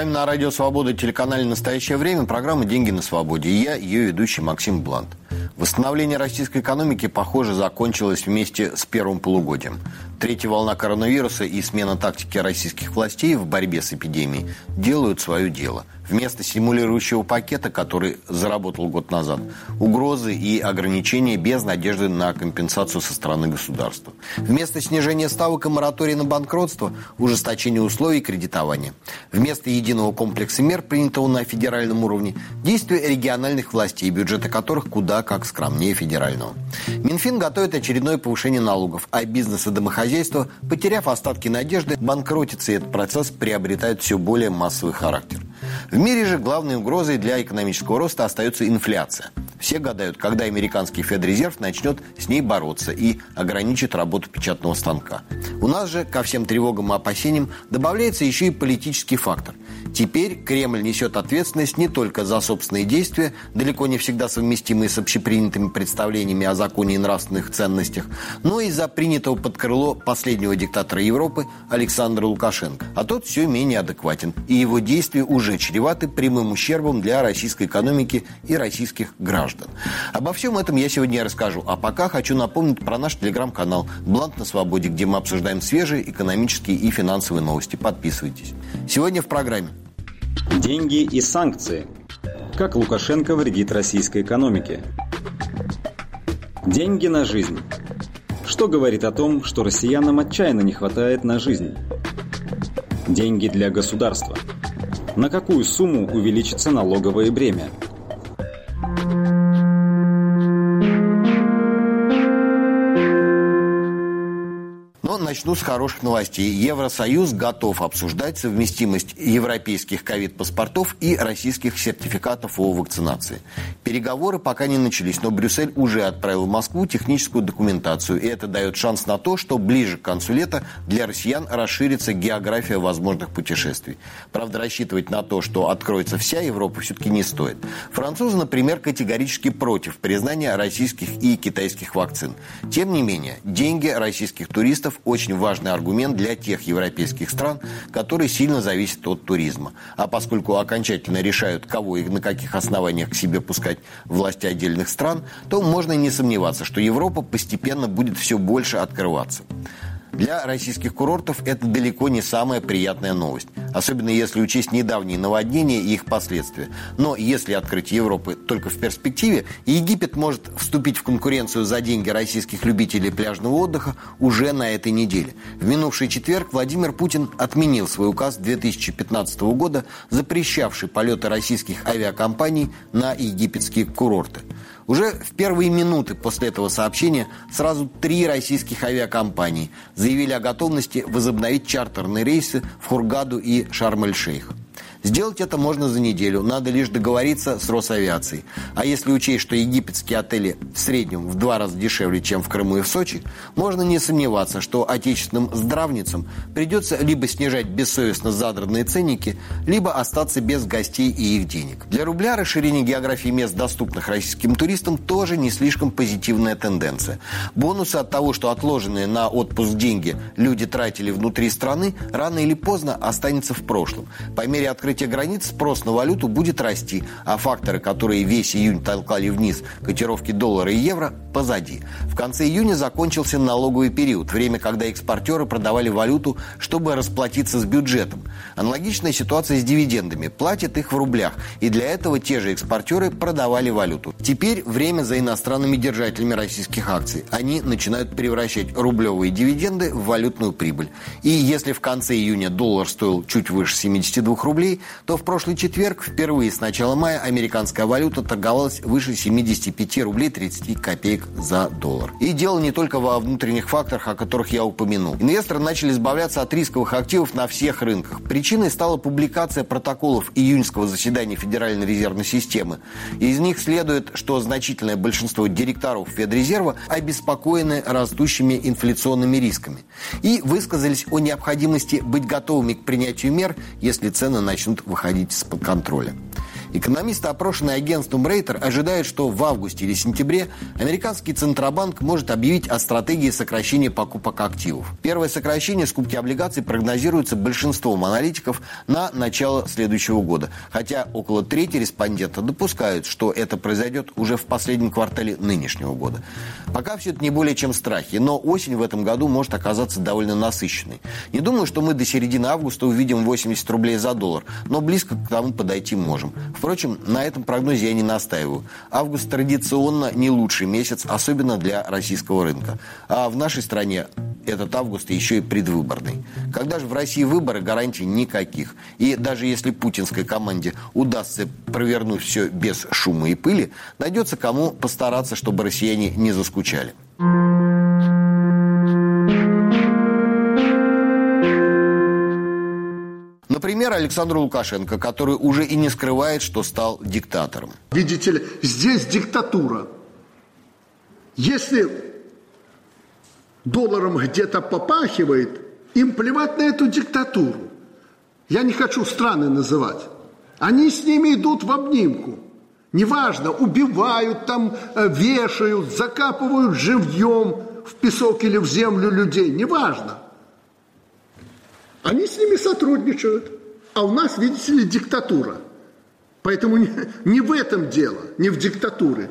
вами на Радио Свобода, телеканале «Настоящее время» программа «Деньги на свободе». И я, ее ведущий Максим Блант. Восстановление российской экономики, похоже, закончилось вместе с первым полугодием. Третья волна коронавируса и смена тактики российских властей в борьбе с эпидемией делают свое дело – Вместо стимулирующего пакета, который заработал год назад, угрозы и ограничения без надежды на компенсацию со стороны государства. Вместо снижения ставок и моратория на банкротство – ужесточение условий кредитования. Вместо единого комплекса мер, принятого на федеральном уровне, действия региональных властей, бюджеты которых куда как скромнее федерального. Минфин готовит очередное повышение налогов, а бизнес и домохозяйство, потеряв остатки надежды, банкротятся, и этот процесс приобретает все более массовый характер. В мире же главной угрозой для экономического роста остается инфляция. Все гадают, когда американский Федрезерв начнет с ней бороться и ограничит работу печатного станка. У нас же ко всем тревогам и опасениям добавляется еще и политический фактор. Теперь Кремль несет ответственность не только за собственные действия, далеко не всегда совместимые с общепринятыми представлениями о законе и нравственных ценностях, но и за принятого под крыло последнего диктатора Европы Александра Лукашенко. А тот все менее адекватен, и его действия уже чреваты прямым ущербом для российской экономики и российских граждан. Обо всем этом я сегодня расскажу, а пока хочу напомнить про наш телеграм-канал «Блант на свободе», где мы обсуждаем свежие экономические и финансовые новости. Подписывайтесь. Сегодня в программе Деньги и санкции. Как Лукашенко вредит российской экономике. Деньги на жизнь. Что говорит о том, что россиянам отчаянно не хватает на жизнь? Деньги для государства. На какую сумму увеличится налоговое бремя? Начну с хороших новостей. Евросоюз готов обсуждать совместимость европейских ковид-паспортов и российских сертификатов о вакцинации. Переговоры пока не начались, но Брюссель уже отправил в Москву техническую документацию, и это дает шанс на то, что ближе к концу лета для россиян расширится география возможных путешествий. Правда, рассчитывать на то, что откроется вся Европа, все-таки не стоит. Французы, например, категорически против признания российских и китайских вакцин. Тем не менее, деньги российских туристов очень очень важный аргумент для тех европейских стран, которые сильно зависят от туризма. А поскольку окончательно решают, кого и на каких основаниях к себе пускать власти отдельных стран, то можно не сомневаться, что Европа постепенно будет все больше открываться. Для российских курортов это далеко не самая приятная новость, особенно если учесть недавние наводнения и их последствия. Но если открыть Европы только в перспективе, Египет может вступить в конкуренцию за деньги российских любителей пляжного отдыха уже на этой неделе. В минувший четверг Владимир Путин отменил свой указ 2015 года, запрещавший полеты российских авиакомпаний на египетские курорты. Уже в первые минуты после этого сообщения сразу три российских авиакомпании заявили о готовности возобновить чартерные рейсы в Хургаду и Шарм-эль-Шейх. Сделать это можно за неделю, надо лишь договориться с Росавиацией. А если учесть, что египетские отели в среднем в два раза дешевле, чем в Крыму и в Сочи, можно не сомневаться, что отечественным здравницам придется либо снижать бессовестно задранные ценники, либо остаться без гостей и их денег. Для рубля расширение географии мест, доступных российским туристам, тоже не слишком позитивная тенденция. Бонусы от того, что отложенные на отпуск деньги люди тратили внутри страны, рано или поздно останется в прошлом. По мере открытия открытия границ спрос на валюту будет расти, а факторы, которые весь июнь толкали вниз котировки доллара и евро, позади. В конце июня закончился налоговый период, время, когда экспортеры продавали валюту, чтобы расплатиться с бюджетом. Аналогичная ситуация с дивидендами. Платят их в рублях, и для этого те же экспортеры продавали валюту. Теперь время за иностранными держателями российских акций. Они начинают превращать рублевые дивиденды в валютную прибыль. И если в конце июня доллар стоил чуть выше 72 рублей, то в прошлый четверг, впервые с начала мая, американская валюта торговалась выше 75 рублей 30 копеек за доллар. И дело не только во внутренних факторах, о которых я упомянул. Инвесторы начали избавляться от рисковых активов на всех рынках. Причиной стала публикация протоколов июньского заседания Федеральной резервной системы. Из них следует, что значительное большинство директоров Федрезерва обеспокоены растущими инфляционными рисками и высказались о необходимости быть готовыми к принятию мер, если цены начнут начнут выходить из-под контроля. Экономисты, опрошенные агентством Рейтер, ожидают, что в августе или сентябре американский Центробанк может объявить о стратегии сокращения покупок активов. Первое сокращение скупки облигаций прогнозируется большинством аналитиков на начало следующего года, хотя около трети респондентов допускают, что это произойдет уже в последнем квартале нынешнего года. Пока все это не более чем страхи, но осень в этом году может оказаться довольно насыщенной. Не думаю, что мы до середины августа увидим 80 рублей за доллар, но близко к тому подойти можем. Впрочем, на этом прогнозе я не настаиваю. Август традиционно не лучший месяц, особенно для российского рынка. А в нашей стране этот август еще и предвыборный. Когда же в России выборы, гарантий никаких. И даже если путинской команде удастся провернуть все без шума и пыли, найдется кому постараться, чтобы россияне не заскучали. Например, Александр Лукашенко, который уже и не скрывает, что стал диктатором. Видите ли, здесь диктатура. Если долларом где-то попахивает, им плевать на эту диктатуру. Я не хочу страны называть. Они с ними идут в обнимку. Неважно, убивают там, э, вешают, закапывают живьем в песок или в землю людей. Неважно. Они с ними сотрудничают. А у нас, видите ли, диктатура. Поэтому не, не в этом дело, не в диктатуре.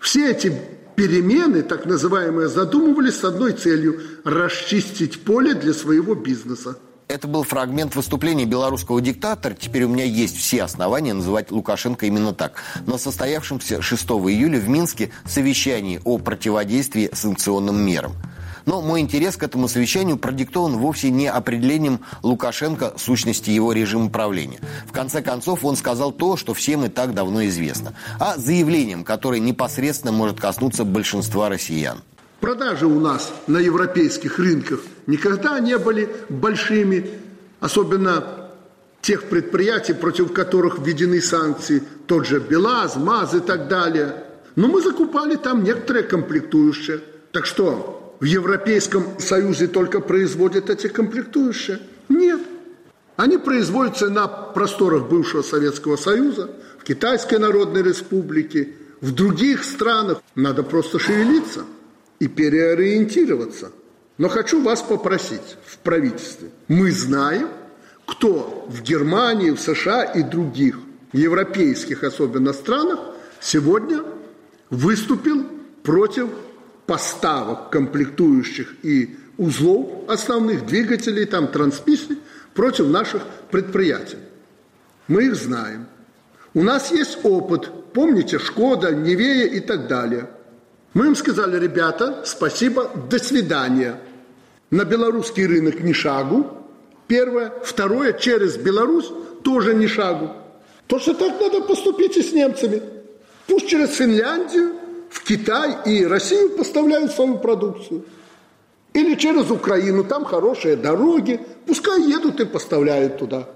Все эти перемены, так называемые, задумывались с одной целью – расчистить поле для своего бизнеса. Это был фрагмент выступления белорусского диктатора. Теперь у меня есть все основания называть Лукашенко именно так. На состоявшемся 6 июля в Минске совещании о противодействии санкционным мерам – но мой интерес к этому совещанию продиктован вовсе не определением Лукашенко сущности его режима правления. В конце концов, он сказал то, что всем и так давно известно, а заявлением, которое непосредственно может коснуться большинства россиян. Продажи у нас на европейских рынках никогда не были большими, особенно тех предприятий, против которых введены санкции, тот же БелАЗ, МАЗ и так далее. Но мы закупали там некоторые комплектующие. Так что в Европейском Союзе только производят эти комплектующие? Нет. Они производятся на просторах бывшего Советского Союза, в Китайской Народной Республике, в других странах. Надо просто шевелиться и переориентироваться. Но хочу вас попросить в правительстве. Мы знаем, кто в Германии, в США и других европейских особенно странах сегодня выступил против поставок комплектующих и узлов основных двигателей, там трансмиссий против наших предприятий. Мы их знаем. У нас есть опыт, помните, Шкода, Невея и так далее. Мы им сказали, ребята, спасибо, до свидания. На белорусский рынок ни шагу. Первое. Второе, через Беларусь тоже ни шагу. То, что так надо поступить и с немцами. Пусть через Финляндию, в Китай и Россию поставляют свою продукцию. Или через Украину, там хорошие дороги, пускай едут и поставляют туда.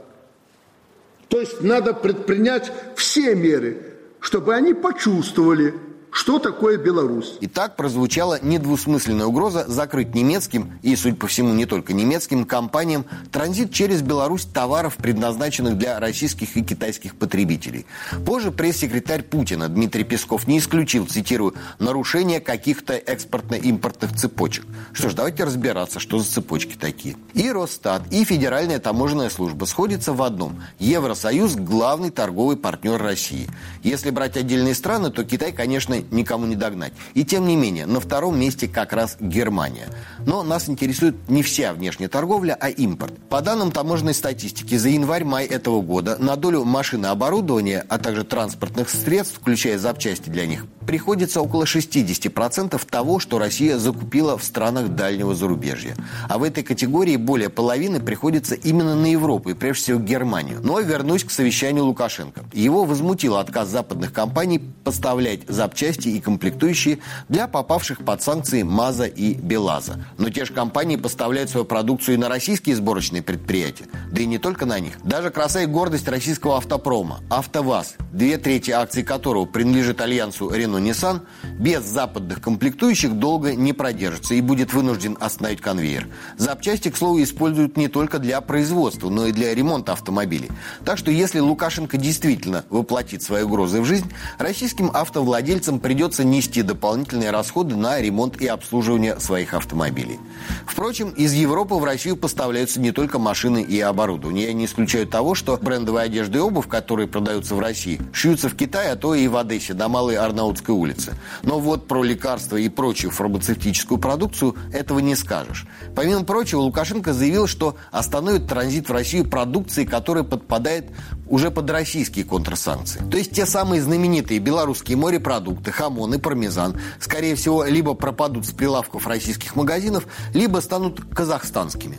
То есть надо предпринять все меры, чтобы они почувствовали, что такое Беларусь? И так прозвучала недвусмысленная угроза закрыть немецким и, судя по всему, не только немецким компаниям транзит через Беларусь товаров, предназначенных для российских и китайских потребителей. Позже пресс-секретарь Путина Дмитрий Песков не исключил, цитирую, нарушение каких-то экспортно-импортных цепочек. Что ж, давайте разбираться, что за цепочки такие. И Росстат, и Федеральная таможенная служба сходятся в одном. Евросоюз – главный торговый партнер России. Если брать отдельные страны, то Китай, конечно, никому не догнать. И тем не менее, на втором месте как раз Германия. Но нас интересует не вся внешняя торговля, а импорт. По данным таможенной статистики, за январь-май этого года на долю машин оборудования, а также транспортных средств, включая запчасти для них, приходится около 60% того, что Россия закупила в странах дальнего зарубежья. А в этой категории более половины приходится именно на Европу и прежде всего Германию. Но вернусь к совещанию Лукашенко. Его возмутил отказ западных компаний поставлять запчасти и комплектующие для попавших под санкции МАЗа и БелАЗа. Но те же компании поставляют свою продукцию и на российские сборочные предприятия. Да и не только на них. Даже краса и гордость российского автопрома – АвтоВАЗ, две трети акций которого принадлежит альянсу Рено Renault Nissan без западных комплектующих долго не продержится и будет вынужден остановить конвейер. Запчасти, к слову, используют не только для производства, но и для ремонта автомобилей. Так что если Лукашенко действительно воплотит свои угрозы в жизнь, российским автовладельцам придется нести дополнительные расходы на ремонт и обслуживание своих автомобилей. Впрочем, из Европы в Россию поставляются не только машины и оборудование. Я не исключаю того, что брендовая одежда и обувь, которые продаются в России, шьются в Китае, а то и в Одессе, до Малой Арнаутской улицы. Но вот про лекарства и прочую фармацевтическую продукцию этого не скажешь. Помимо прочего, Лукашенко заявил, что остановит транзит в Россию продукции, которая подпадает уже под российские контрсанкции. То есть те самые знаменитые белорусские морепродукты, хамон и пармезан, скорее всего, либо пропадут с прилавков российских магазинов, либо станут казахстанскими.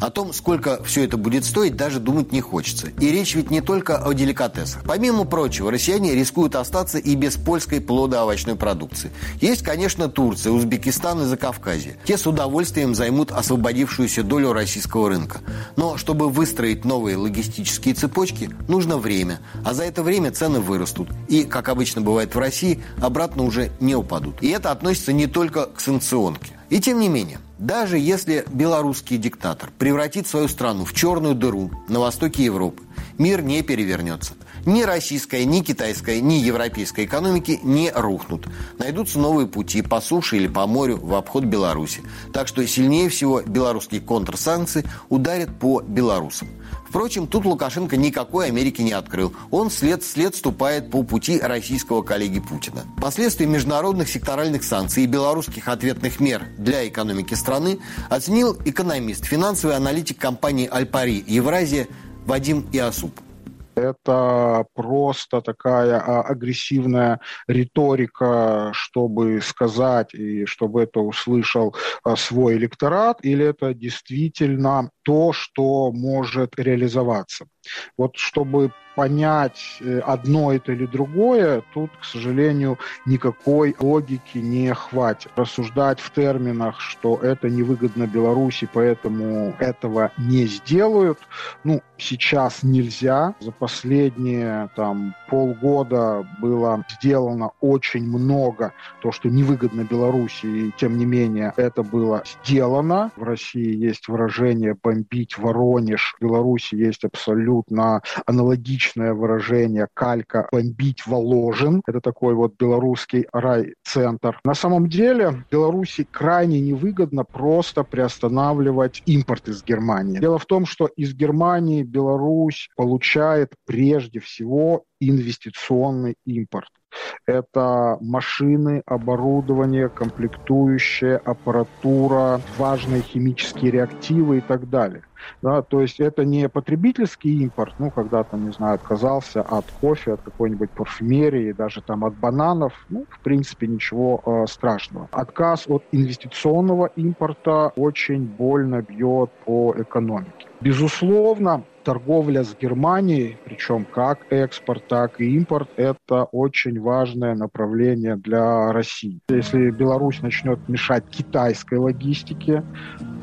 О том, сколько все это будет стоить, даже думать не хочется. И речь ведь не только о деликатесах. Помимо прочего, россияне рискуют остаться и без польской плодоовощной продукции. Есть, конечно, Турция, Узбекистан и Закавказье. Те с удовольствием займут освободившуюся долю российского рынка. Но чтобы выстроить новые логистические цепочки, нужно время. А за это время цены вырастут. И, как обычно бывает в России, обратно уже не упадут. И это относится не только к санкционке. И тем не менее, даже если белорусский диктатор превратит свою страну в черную дыру на востоке Европы, мир не перевернется. Ни российская, ни китайская, ни европейская экономики не рухнут. Найдутся новые пути по суше или по морю в обход Беларуси. Так что сильнее всего белорусские контрсанкции ударят по белорусам. Впрочем, тут Лукашенко никакой Америки не открыл. Он след след ступает по пути российского коллеги Путина. Последствия международных секторальных санкций и белорусских ответных мер для экономики страны оценил экономист, финансовый аналитик компании «Альпари Евразия» Вадим Иосуп это просто такая а, агрессивная риторика, чтобы сказать и чтобы это услышал а, свой электорат, или это действительно то, что может реализоваться. Вот чтобы понять э, одно это или другое, тут, к сожалению, никакой логики не хватит. Рассуждать в терминах, что это невыгодно Беларуси, поэтому этого не сделают, ну, сейчас нельзя. За последние там полгода было сделано очень много то, что невыгодно Беларуси, и тем не менее это было сделано. В России есть выражение «бомбить Воронеж», в Беларуси есть абсолютно аналогичное личное выражение «калька бомбить Воложен». Это такой вот белорусский райцентр. На самом деле Беларуси крайне невыгодно просто приостанавливать импорт из Германии. Дело в том, что из Германии Беларусь получает прежде всего инвестиционный импорт. Это машины, оборудование, комплектующая, аппаратура, важные химические реактивы и так далее. Да, то есть это не потребительский импорт, ну, когда там, не знаю, отказался от кофе, от какой-нибудь парфюмерии, даже там от бананов, ну, в принципе, ничего э, страшного. Отказ от инвестиционного импорта очень больно бьет по экономике. Безусловно, торговля с Германией, причем как экспорт, так и импорт, это очень важное направление для России. Если Беларусь начнет мешать китайской логистике,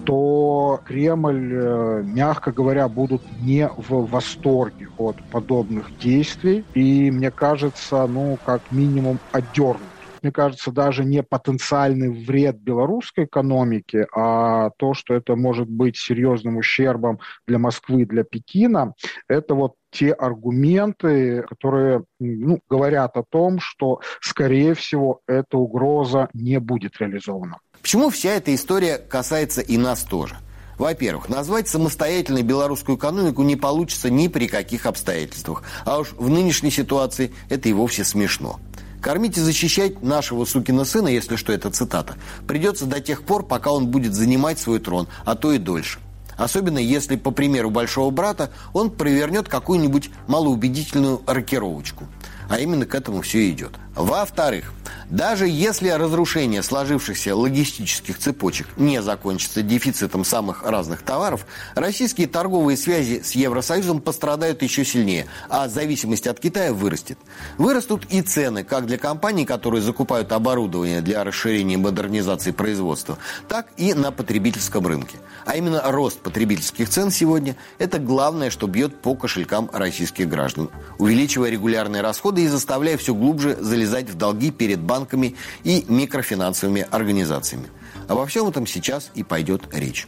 то Кремль, э, мягко говоря, будут не в восторге от подобных действий. И мне кажется, ну, как минимум, отдернут мне кажется, даже не потенциальный вред белорусской экономике, а то, что это может быть серьезным ущербом для Москвы, для Пекина, это вот те аргументы, которые ну, говорят о том, что, скорее всего, эта угроза не будет реализована. Почему вся эта история касается и нас тоже? Во-первых, назвать самостоятельной белорусскую экономику не получится ни при каких обстоятельствах. А уж в нынешней ситуации это и вовсе смешно. Кормить и защищать нашего сукина сына, если что, это цитата, придется до тех пор, пока он будет занимать свой трон, а то и дольше. Особенно если, по примеру большого брата, он провернет какую-нибудь малоубедительную рокировочку. А именно к этому все идет. Во-вторых, даже если разрушение сложившихся логистических цепочек не закончится дефицитом самых разных товаров, российские торговые связи с Евросоюзом пострадают еще сильнее, а зависимость от Китая вырастет. Вырастут и цены как для компаний, которые закупают оборудование для расширения и модернизации производства, так и на потребительском рынке. А именно рост потребительских цен сегодня – это главное, что бьет по кошелькам российских граждан, увеличивая регулярные расходы и заставляя все глубже залезать в долги перед банками и микрофинансовыми организациями. Обо всем этом сейчас и пойдет речь.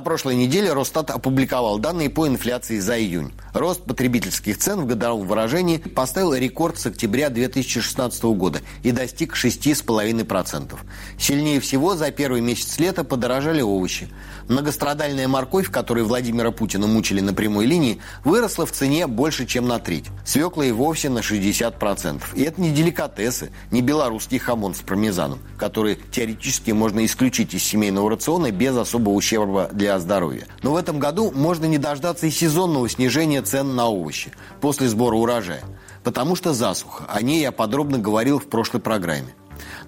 На прошлой неделе Росстат опубликовал данные по инфляции за июнь. Рост потребительских цен в годовом выражении поставил рекорд с октября 2016 года и достиг 6,5%. Сильнее всего за первый месяц лета подорожали овощи. Многострадальная морковь, которой Владимира Путина мучили на прямой линии, выросла в цене больше, чем на треть. Свекла и вовсе на 60%. И это не деликатесы, не белорусский хамон с пармезаном, который теоретически можно исключить из семейного рациона без особого ущерба для для здоровья. Но в этом году можно не дождаться и сезонного снижения цен на овощи после сбора урожая, потому что засуха. О ней я подробно говорил в прошлой программе.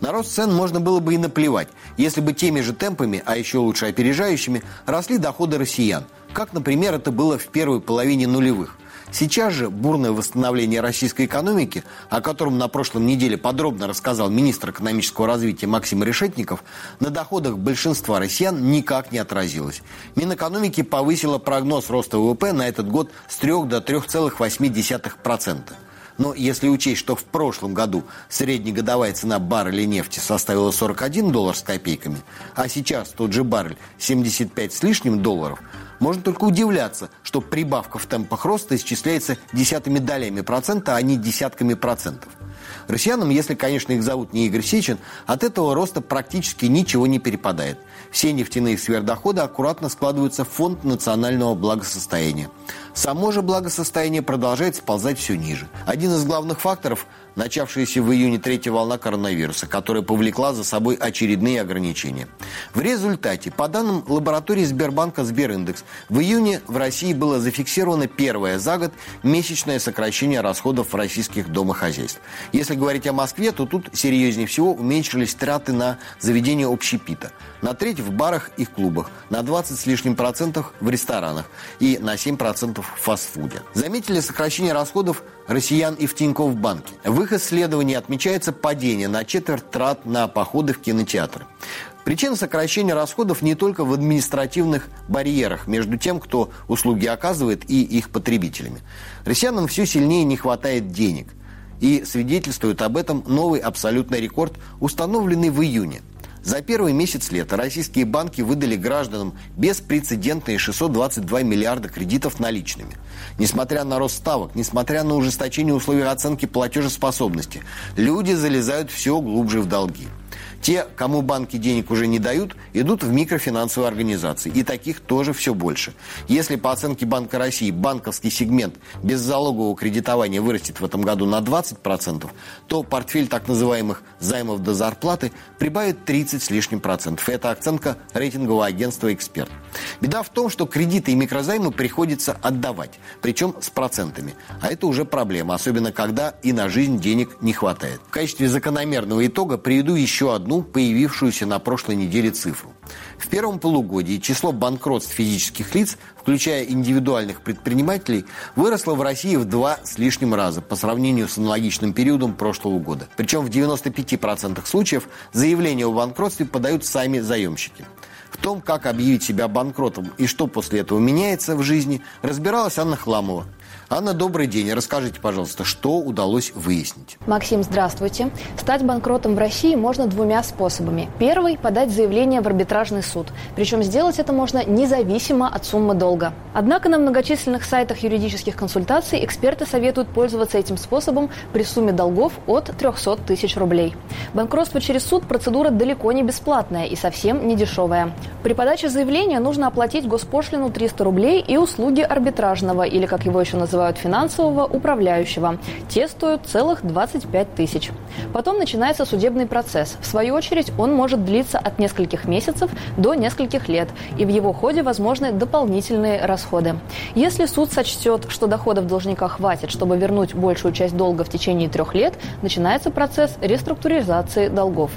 На рост цен можно было бы и наплевать, если бы теми же темпами, а еще лучше опережающими, росли доходы россиян, как, например, это было в первой половине нулевых. Сейчас же бурное восстановление российской экономики, о котором на прошлой неделе подробно рассказал министр экономического развития Максим Решетников, на доходах большинства россиян никак не отразилось. Минэкономики повысила прогноз роста ВВП на этот год с 3 до 3,8%. Но если учесть, что в прошлом году среднегодовая цена барреля нефти составила 41 доллар с копейками, а сейчас тот же баррель 75 с лишним долларов – можно только удивляться, что прибавка в темпах роста исчисляется десятыми долями процента, а не десятками процентов. Россиянам, если, конечно, их зовут не Игорь Сечин, от этого роста практически ничего не перепадает. Все нефтяные сверхдоходы аккуратно складываются в фонд национального благосостояния. Само же благосостояние продолжает сползать все ниже. Один из главных факторов – начавшаяся в июне третья волна коронавируса, которая повлекла за собой очередные ограничения. В результате, по данным лаборатории Сбербанка Сбериндекс, в июне в России было зафиксировано первое за год месячное сокращение расходов российских домохозяйств. Если говорить о Москве, то тут серьезнее всего уменьшились траты на заведение общепита. На треть в барах и клубах, на 20 с лишним процентов в ресторанах и на 7 процентов в фастфуде. Заметили сокращение расходов россиян и в Тинькофф банке. В их исследовании отмечается падение на четверть трат на походы в кинотеатры. Причина сокращения расходов не только в административных барьерах между тем, кто услуги оказывает, и их потребителями. Россиянам все сильнее не хватает денег. И свидетельствует об этом новый абсолютный рекорд, установленный в июне – за первый месяц лета российские банки выдали гражданам беспрецедентные 622 миллиарда кредитов наличными. Несмотря на рост ставок, несмотря на ужесточение условий оценки платежеспособности, люди залезают все глубже в долги. Те, кому банки денег уже не дают, идут в микрофинансовые организации. И таких тоже все больше. Если по оценке Банка России банковский сегмент без залогового кредитования вырастет в этом году на 20%, то портфель так называемых займов до зарплаты прибавит 30 с лишним процентов. Это оценка рейтингового агентства «Эксперт». Беда в том, что кредиты и микрозаймы приходится отдавать, причем с процентами. А это уже проблема, особенно когда и на жизнь денег не хватает. В качестве закономерного итога приведу еще одну одну появившуюся на прошлой неделе цифру. В первом полугодии число банкротств физических лиц, включая индивидуальных предпринимателей, выросло в России в два с лишним раза по сравнению с аналогичным периодом прошлого года. Причем в 95% случаев заявление о банкротстве подают сами заемщики. В том, как объявить себя банкротом и что после этого меняется в жизни, разбиралась Анна Хламова, Анна, добрый день. Расскажите, пожалуйста, что удалось выяснить? Максим, здравствуйте. Стать банкротом в России можно двумя способами. Первый – подать заявление в арбитражный суд. Причем сделать это можно независимо от суммы долга. Однако на многочисленных сайтах юридических консультаций эксперты советуют пользоваться этим способом при сумме долгов от 300 тысяч рублей. Банкротство через суд – процедура далеко не бесплатная и совсем не дешевая. При подаче заявления нужно оплатить госпошлину 300 рублей и услуги арбитражного, или, как его еще называют, называют финансового управляющего. Те стоят целых 25 тысяч. Потом начинается судебный процесс. В свою очередь он может длиться от нескольких месяцев до нескольких лет, и в его ходе возможны дополнительные расходы. Если суд сочтет, что доходов должника хватит, чтобы вернуть большую часть долга в течение трех лет, начинается процесс реструктуризации долгов.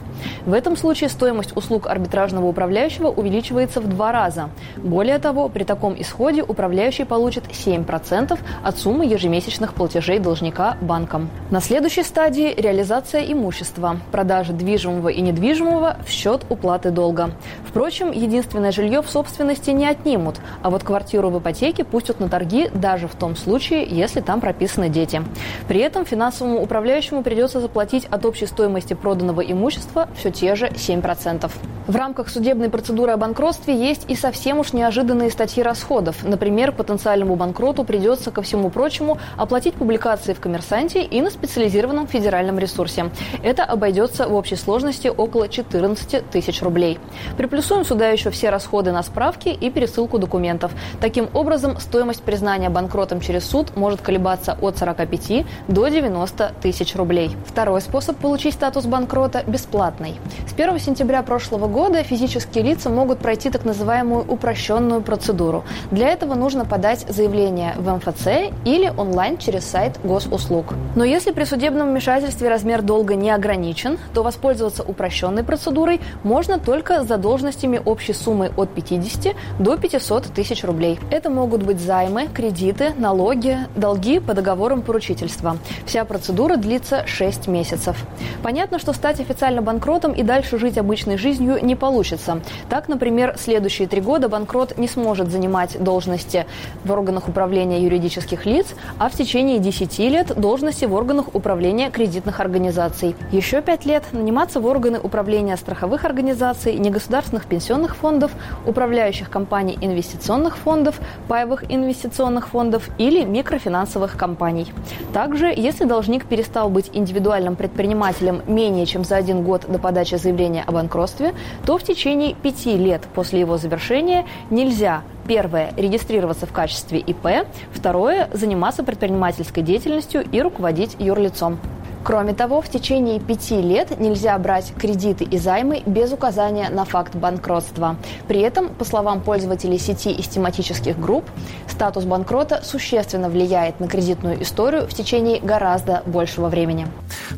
В этом случае стоимость услуг арбитражного управляющего увеличивается в два раза. Более того, при таком исходе управляющий получит 7% от суммы ежемесячных платежей должника банкам. На следующей стадии – реализация имущества, продажа движимого и недвижимого в счет уплаты долга. Впрочем, единственное жилье в собственности не отнимут, а вот квартиру в ипотеке пустят на торги даже в том случае, если там прописаны дети. При этом финансовому управляющему придется заплатить от общей стоимости проданного имущества все те же 7%. В рамках судебной процедуры о банкротстве есть и совсем уж неожиданные статьи расходов. Например, потенциальному банкроту придется, ко всему прочему, оплатить публикации в «Коммерсанте» и на специализированном федеральном ресурсе. Это обойдется в общей сложности около 14 тысяч рублей. Приплюсуем сюда еще все расходы на справки и пересылку документов. Таким образом, стоимость признания банкротом через суд может колебаться от 45 до 90 тысяч рублей. Второй способ получить статус банкрота – бесплатный. С 1 сентября прошлого года физические лица могут пройти так называемую упрощенную процедуру. Для этого нужно подать заявление в МФЦ или онлайн через сайт госуслуг. Но если при судебном вмешательстве размер долга не ограничен, то воспользоваться упрощенной процедурой можно только с задолженностями общей суммы от 50 до 500 тысяч рублей. Это могут быть займы, кредиты, налоги, долги по договорам поручительства. Вся процедура длится 6 месяцев. Понятно, что стать официально банкротом и дальше жить обычной жизнью не получится. Так, например, следующие три года банкрот не сможет занимать должности в органах управления юридических лиц, а в течение 10 лет должности в органах управления кредитных организаций. Еще пять лет наниматься в органы управления страховых организаций, негосударственных пенсионных фондов, управляющих компаний инвестиционных фондов, паевых инвестиционных фондов или микрофинансовых компаний. Также, если должник перестал быть индивидуальным предпринимателем менее чем за один год до подачи заявления о банкротстве, то в течение пяти лет после его завершения нельзя Первое – регистрироваться в качестве ИП. Второе – заниматься предпринимательской деятельностью и руководить юрлицом. Кроме того, в течение пяти лет нельзя брать кредиты и займы без указания на факт банкротства. При этом, по словам пользователей сети из тематических групп, статус банкрота существенно влияет на кредитную историю в течение гораздо большего времени.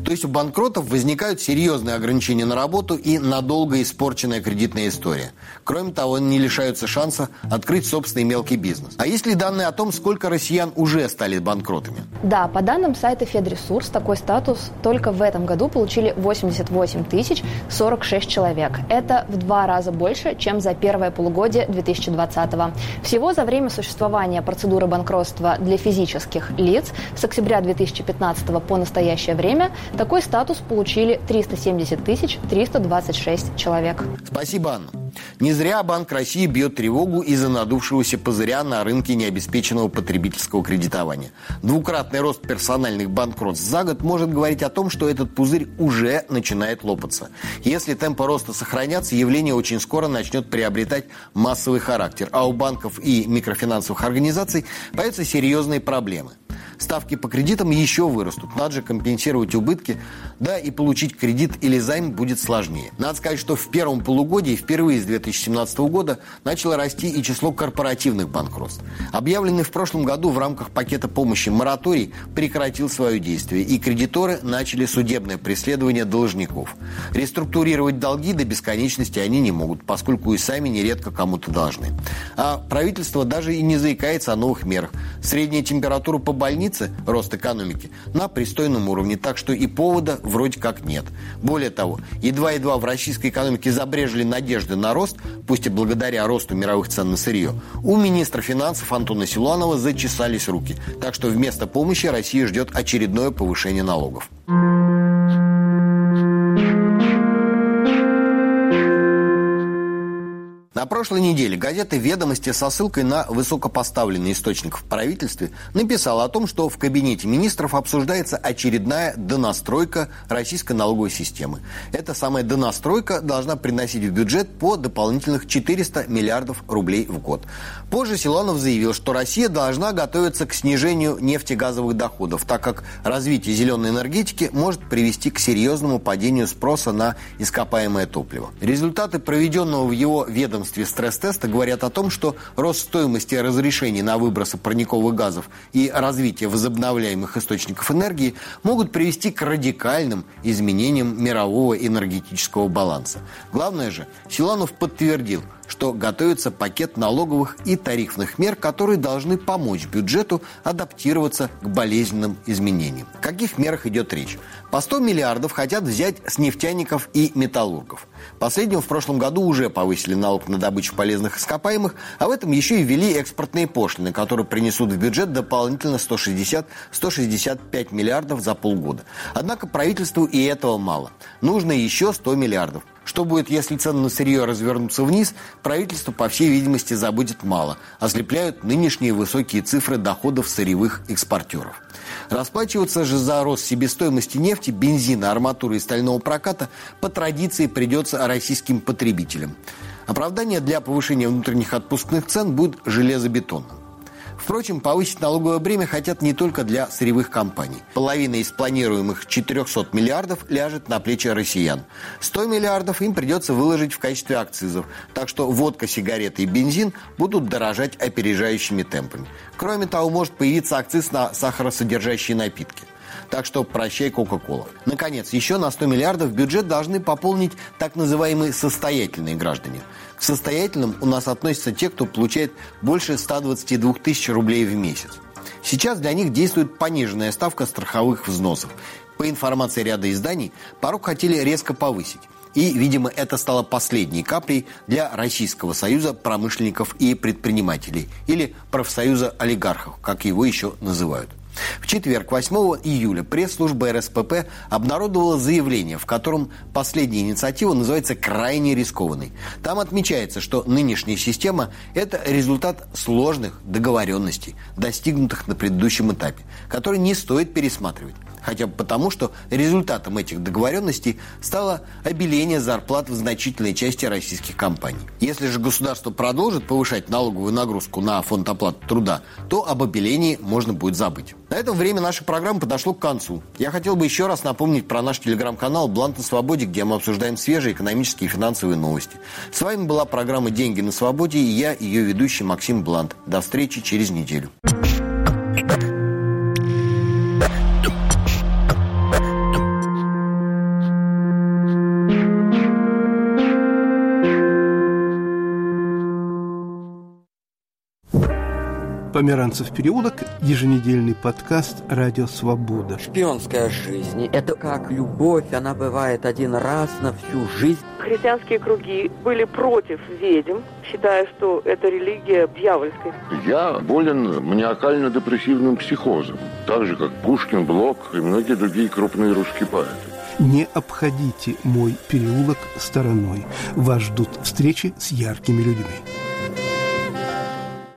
То есть у банкротов возникают серьезные ограничения на работу и надолго испорченная кредитная история. Кроме того, они не лишаются шанса открыть собственный мелкий бизнес. А есть ли данные о том, сколько россиян уже стали банкротами? Да, по данным сайта Федресурс, такой статус статус только в этом году получили 88 тысяч 46 человек. Это в два раза больше, чем за первое полугодие 2020 -го. Всего за время существования процедуры банкротства для физических лиц с октября 2015 по настоящее время такой статус получили 370 тысяч 326 человек. Спасибо, Анна. Не зря Банк России бьет тревогу из-за надувшегося пузыря на рынке необеспеченного потребительского кредитования. Двукратный рост персональных банкротств за год может говорить о том, что этот пузырь уже начинает лопаться. Если темпы роста сохранятся, явление очень скоро начнет приобретать массовый характер, а у банков и микрофинансовых организаций появятся серьезные проблемы – ставки по кредитам еще вырастут. Надо же компенсировать убытки, да и получить кредит или займ будет сложнее. Надо сказать, что в первом полугодии впервые с 2017 года начало расти и число корпоративных банкротств. Объявленный в прошлом году в рамках пакета помощи мораторий прекратил свое действие, и кредиторы начали судебное преследование должников. Реструктурировать долги до бесконечности они не могут, поскольку и сами нередко кому-то должны. А правительство даже и не заикается о новых мерах. Средняя температура по больнице границы рост экономики на пристойном уровне, так что и повода вроде как нет. Более того, едва-едва в российской экономике забрежили надежды на рост, пусть и благодаря росту мировых цен на сырье, у министра финансов Антона Силуанова зачесались руки. Так что вместо помощи Россия ждет очередное повышение налогов. На прошлой неделе газета «Ведомости» со ссылкой на высокопоставленный источник в правительстве написала о том, что в кабинете министров обсуждается очередная донастройка российской налоговой системы. Эта самая донастройка должна приносить в бюджет по дополнительных 400 миллиардов рублей в год. Позже Силанов заявил, что Россия должна готовиться к снижению нефтегазовых доходов, так как развитие зеленой энергетики может привести к серьезному падению спроса на ископаемое топливо. Результаты проведенного в его ведомстве ведомстве стресс-теста говорят о том, что рост стоимости разрешений на выбросы парниковых газов и развитие возобновляемых источников энергии могут привести к радикальным изменениям мирового энергетического баланса. Главное же, Силанов подтвердил, что готовится пакет налоговых и тарифных мер, которые должны помочь бюджету адаптироваться к болезненным изменениям. О каких мерах идет речь? По 100 миллиардов хотят взять с нефтяников и металлургов. Последним в прошлом году уже повысили налог на добычу полезных ископаемых, а в этом еще и ввели экспортные пошлины, которые принесут в бюджет дополнительно 160-165 миллиардов за полгода. Однако правительству и этого мало. Нужно еще 100 миллиардов. Что будет, если цены на сырье развернутся вниз, правительство, по всей видимости, забудет мало. Ослепляют нынешние высокие цифры доходов сырьевых экспортеров. Расплачиваться же за рост себестоимости нефти, бензина, арматуры и стального проката по традиции придется российским потребителям. Оправдание для повышения внутренних отпускных цен будет железобетонным. Впрочем, повысить налоговое бремя хотят не только для сырьевых компаний. Половина из планируемых 400 миллиардов ляжет на плечи россиян. 100 миллиардов им придется выложить в качестве акцизов. Так что водка, сигареты и бензин будут дорожать опережающими темпами. Кроме того, может появиться акциз на сахаросодержащие напитки. Так что прощай Кока-Кола. Наконец, еще на 100 миллиардов бюджет должны пополнить так называемые состоятельные граждане. К состоятельным у нас относятся те, кто получает больше 122 тысяч рублей в месяц. Сейчас для них действует пониженная ставка страховых взносов. По информации ряда изданий, порог хотели резко повысить. И, видимо, это стало последней каплей для Российского союза промышленников и предпринимателей, или профсоюза олигархов, как его еще называют. В четверг, 8 июля, пресс-служба РСПП обнародовала заявление, в котором последняя инициатива называется «крайне рискованной». Там отмечается, что нынешняя система – это результат сложных договоренностей, достигнутых на предыдущем этапе, которые не стоит пересматривать. Хотя бы потому, что результатом этих договоренностей стало обеление зарплат в значительной части российских компаний. Если же государство продолжит повышать налоговую нагрузку на фонд оплаты труда, то об обелении можно будет забыть. На этом время нашей программы подошло к концу. Я хотел бы еще раз напомнить про наш телеграм-канал «Блант на свободе», где мы обсуждаем свежие экономические и финансовые новости. С вами была программа «Деньги на свободе» и я, ее ведущий Максим Блант. До встречи через неделю. Померанцев переулок, еженедельный подкаст «Радио Свобода». Шпионская жизнь – это как любовь, она бывает один раз на всю жизнь. Христианские круги были против ведьм, считая, что это религия дьявольская. Я болен маниакально-депрессивным психозом, так же, как Пушкин, Блок и многие другие крупные русские поэты. Не обходите мой переулок стороной. Вас ждут встречи с яркими людьми.